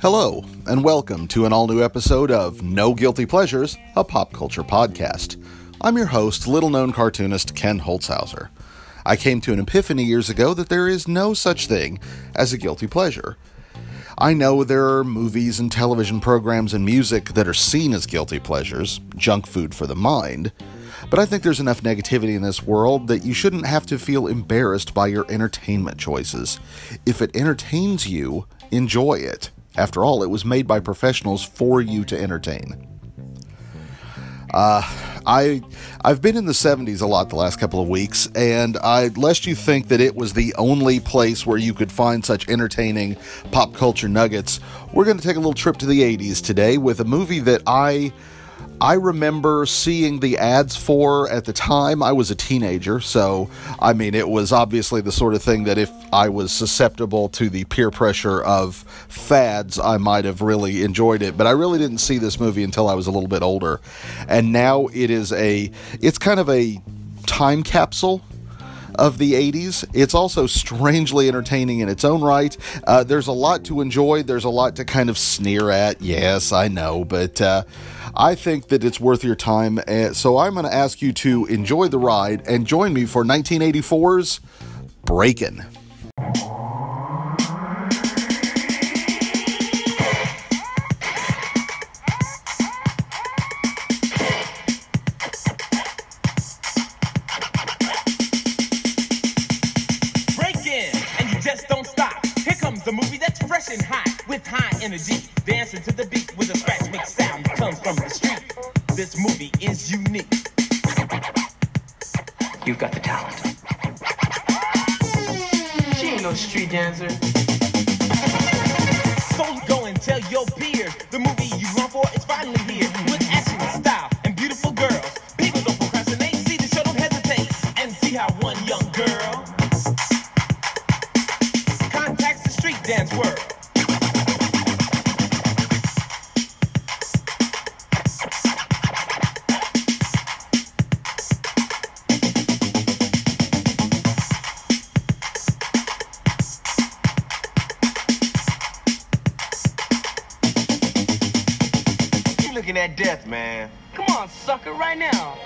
Hello, and welcome to an all new episode of No Guilty Pleasures, a pop culture podcast. I'm your host, little known cartoonist Ken Holtzhouser. I came to an epiphany years ago that there is no such thing as a guilty pleasure. I know there are movies and television programs and music that are seen as guilty pleasures, junk food for the mind, but I think there's enough negativity in this world that you shouldn't have to feel embarrassed by your entertainment choices. If it entertains you, enjoy it. After all, it was made by professionals for you to entertain. Uh, I I've been in the 70s a lot the last couple of weeks, and I lest you think that it was the only place where you could find such entertaining pop culture nuggets. We're going to take a little trip to the 80s today with a movie that I I remember seeing the ads for at the time. I was a teenager, so I mean, it was obviously the sort of thing that if I was susceptible to the peer pressure of fads, I might have really enjoyed it. But I really didn't see this movie until I was a little bit older. And now it is a, it's kind of a time capsule of the 80s. It's also strangely entertaining in its own right. Uh, there's a lot to enjoy, there's a lot to kind of sneer at. Yes, I know, but uh, I think that it's worth your time. Uh, so I'm going to ask you to enjoy the ride and join me for 1984's Breakin'. Break and you just don't stop. Here comes the movie that's fresh and hot, with high energy, dancing to the from the street. This movie is unique. You've got the talent. She ain't no street dancer. So go and tell your peers the movie you long for is finally here, with action, style, and beautiful girls. People don't procrastinate, see the show, don't hesitate, and see how one young girl contacts the street dance world. You looking at death, man. Come on, sucker, right now.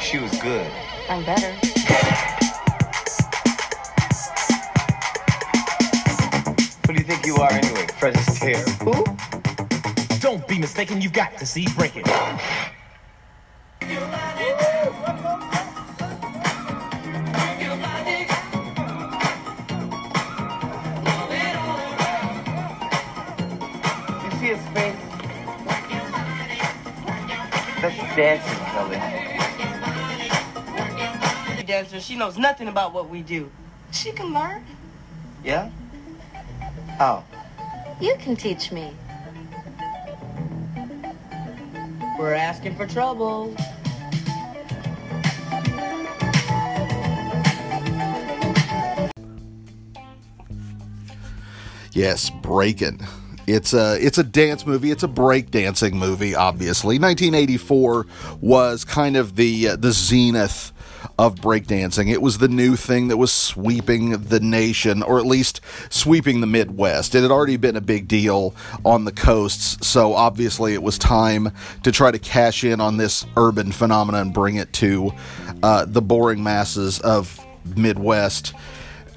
She was good. I'm better. Who do you think you are anyway? Fred Astaire? Who? Don't be mistaken, you've got to see Breakin'. Dancing, Kelly. dancer. She knows nothing about what we do. She can learn. Yeah? How? You can teach me. We're asking for trouble. Yes, Breakin'. It's a it's a dance movie. It's a break dancing movie. Obviously, 1984 was kind of the uh, the zenith of breakdancing. It was the new thing that was sweeping the nation, or at least sweeping the Midwest. It had already been a big deal on the coasts, so obviously it was time to try to cash in on this urban phenomenon and bring it to uh, the boring masses of Midwest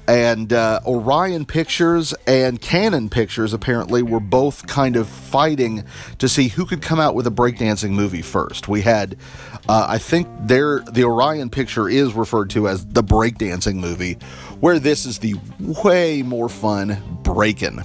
and uh, Orion Pictures and Cannon Pictures apparently were both kind of fighting to see who could come out with a breakdancing movie first. We had, uh, I think, there the Orion picture is referred to as the breakdancing movie, where this is the way more fun Breakin'.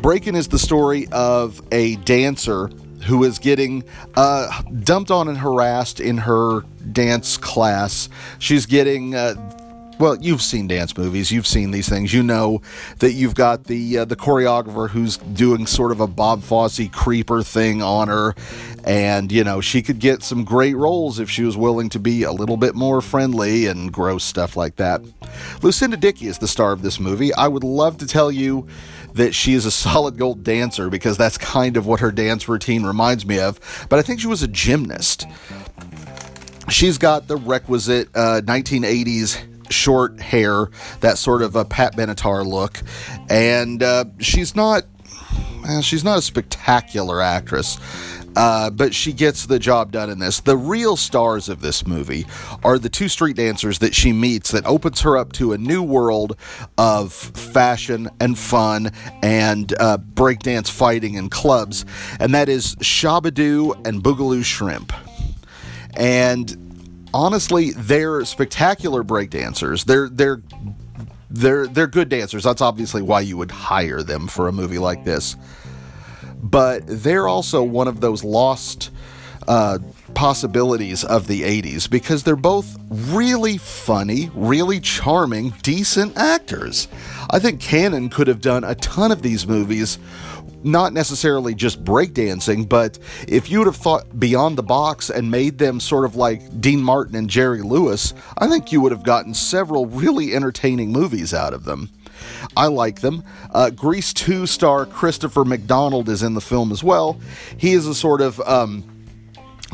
Breakin' is the story of a dancer who is getting uh, dumped on and harassed in her dance class. She's getting uh, well, you've seen dance movies, you've seen these things. You know that you've got the uh, the choreographer who's doing sort of a Bob Fosse creeper thing on her, and you know she could get some great roles if she was willing to be a little bit more friendly and gross stuff like that. Lucinda Dickey is the star of this movie. I would love to tell you that she is a solid gold dancer because that's kind of what her dance routine reminds me of, but I think she was a gymnast she's got the requisite uh, 1980s short hair, that sort of a Pat Benatar look, and uh, she's not she's not a spectacular actress. Uh, but she gets the job done in this. The real stars of this movie are the two street dancers that she meets that opens her up to a new world of fashion and fun and uh, breakdance fighting in clubs, and that is Shabba-Doo and Boogaloo Shrimp. And honestly, they're spectacular breakdancers. They're they're they're they're good dancers. That's obviously why you would hire them for a movie like this but they're also one of those lost uh, possibilities of the 80s because they're both really funny, really charming, decent actors. I think Cannon could have done a ton of these movies. Not necessarily just breakdancing, but if you would have thought beyond the box and made them sort of like Dean Martin and Jerry Lewis, I think you would have gotten several really entertaining movies out of them. I like them. Uh, Grease 2 star Christopher McDonald is in the film as well. He is a sort of. Um,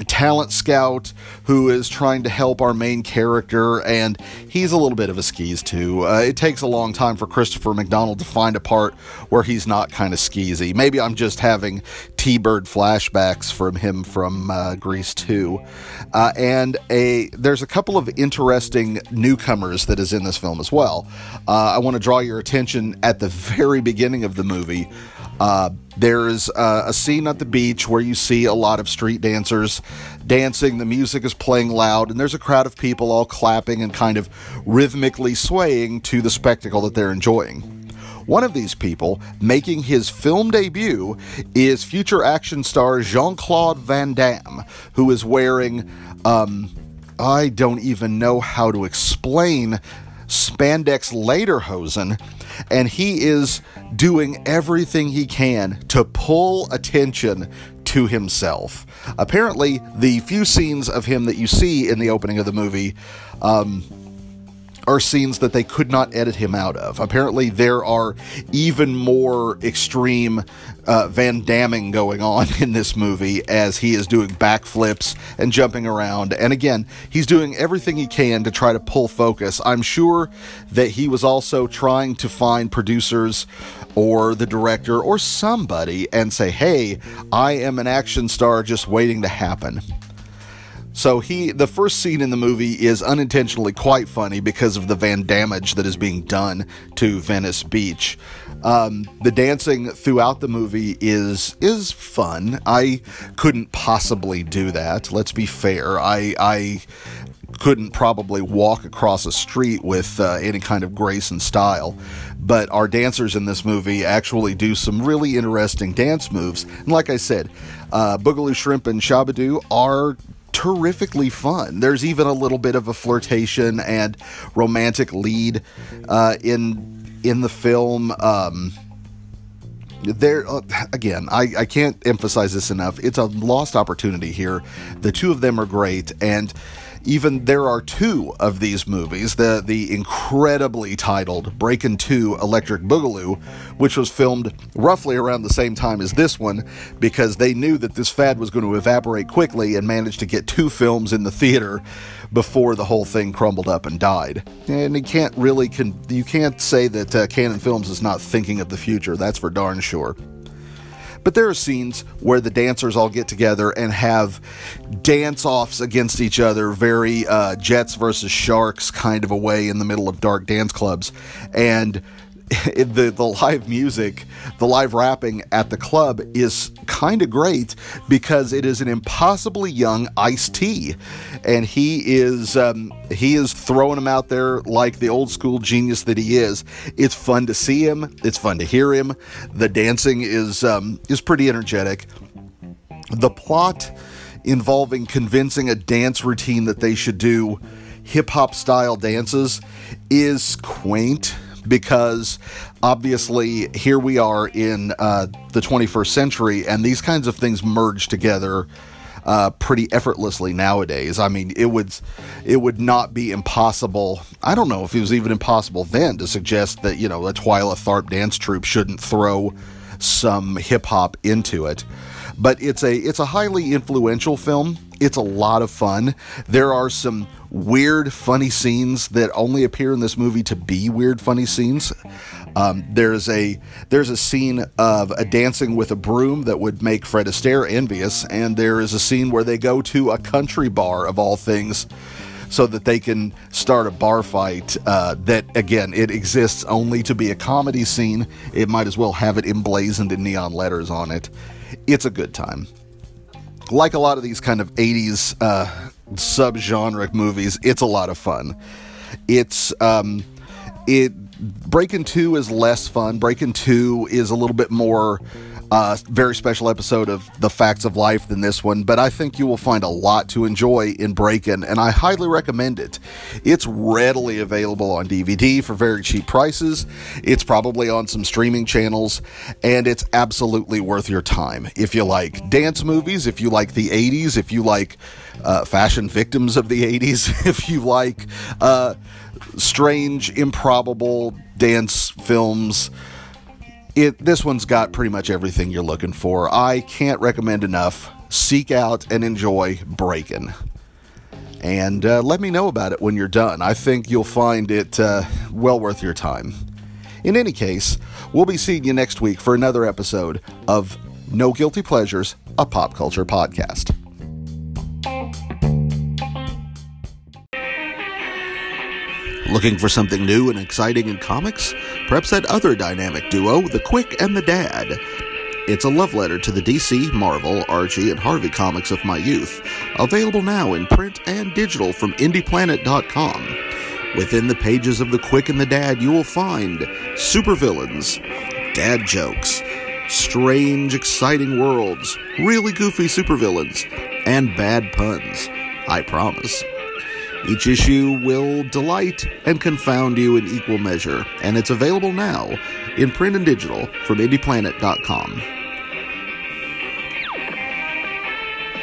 talent scout who is trying to help our main character, and he's a little bit of a skis too. Uh, it takes a long time for Christopher McDonald to find a part where he's not kind of skeezy. Maybe I'm just having T Bird flashbacks from him from uh, Grease 2. Uh, and a there's a couple of interesting newcomers that is in this film as well. Uh, I want to draw your attention at the very beginning of the movie. Uh, there's uh, a scene at the beach where you see a lot of street dancers dancing. The music is playing loud, and there's a crowd of people all clapping and kind of rhythmically swaying to the spectacle that they're enjoying. One of these people, making his film debut, is future action star Jean Claude Van Damme, who is wearing, um, I don't even know how to explain spandex lederhosen and he is doing everything he can to pull attention to himself. Apparently, the few scenes of him that you see in the opening of the movie um, are scenes that they could not edit him out of. Apparently, there are even more extreme uh, Van Damming going on in this movie as he is doing backflips and jumping around. And again, he's doing everything he can to try to pull focus. I'm sure that he was also trying to find producers or the director or somebody and say, hey, I am an action star just waiting to happen. So he, the first scene in the movie is unintentionally quite funny because of the van damage that is being done to Venice Beach. Um, the dancing throughout the movie is is fun. I couldn't possibly do that. Let's be fair. I I couldn't probably walk across a street with uh, any kind of grace and style. But our dancers in this movie actually do some really interesting dance moves. And like I said, uh, Boogaloo Shrimp and Shabba-Doo are terrifically fun. There's even a little bit of a flirtation and romantic lead uh, in in the film. Um, there uh, again, I, I can't emphasize this enough. It's a lost opportunity here. The two of them are great, and even there are two of these movies the the incredibly titled Breakin' 2 Electric Boogaloo, which was filmed roughly around the same time as this one because they knew that this fad was going to evaporate quickly and managed to get two films in the theater before the whole thing crumbled up and died. And you can't really con- you can't say that uh, Cannon Films is not thinking of the future. That's for darn sure. But there are scenes where the dancers all get together and have dance offs against each other, very uh, Jets versus Sharks kind of a way in the middle of dark dance clubs. And the the live music, the live rapping at the club is kind of great because it is an impossibly young Ice T, and he is um, he is throwing him out there like the old school genius that he is. It's fun to see him. It's fun to hear him. The dancing is um, is pretty energetic. The plot involving convincing a dance routine that they should do hip hop style dances is quaint because obviously here we are in uh, the 21st century and these kinds of things merge together uh, pretty effortlessly nowadays. I mean, it would it would not be impossible. I don't know if it was even impossible then to suggest that you know a Twyla Tharp dance troupe shouldn't throw some hip hop into it. But it's a it's a highly influential film. It's a lot of fun. There are some weird, funny scenes that only appear in this movie to be weird, funny scenes. Um, there's a there's a scene of a dancing with a broom that would make Fred Astaire envious, and there is a scene where they go to a country bar of all things so that they can start a bar fight uh, that again it exists only to be a comedy scene it might as well have it emblazoned in neon letters on it it's a good time. Like a lot of these kind of 80s uh, subgenre movies it's a lot of fun. It's um, it Breakin' 2 is less fun. Breakin' 2 is a little bit more uh, very special episode of The Facts of Life than this one, but I think you will find a lot to enjoy in Breakin', and I highly recommend it. It's readily available on DVD for very cheap prices. It's probably on some streaming channels, and it's absolutely worth your time. If you like dance movies, if you like the 80s, if you like uh, fashion victims of the 80s, if you like uh, strange, improbable dance films, it this one's got pretty much everything you're looking for. I can't recommend enough. Seek out and enjoy Breakin'. And uh, let me know about it when you're done. I think you'll find it uh, well worth your time. In any case, we'll be seeing you next week for another episode of No Guilty Pleasures, a pop culture podcast. Looking for something new and exciting in comics? Perhaps that other dynamic duo, the Quick and the Dad. It's a love letter to the DC, Marvel, Archie, and Harvey comics of my youth. Available now in print and digital from IndyPlanet.com. Within the pages of The Quick and the Dad, you will find supervillains, dad jokes, strange, exciting worlds, really goofy supervillains, and bad puns. I promise. Each issue will delight and confound you in equal measure, and it's available now in print and digital from IndyPlanet.com.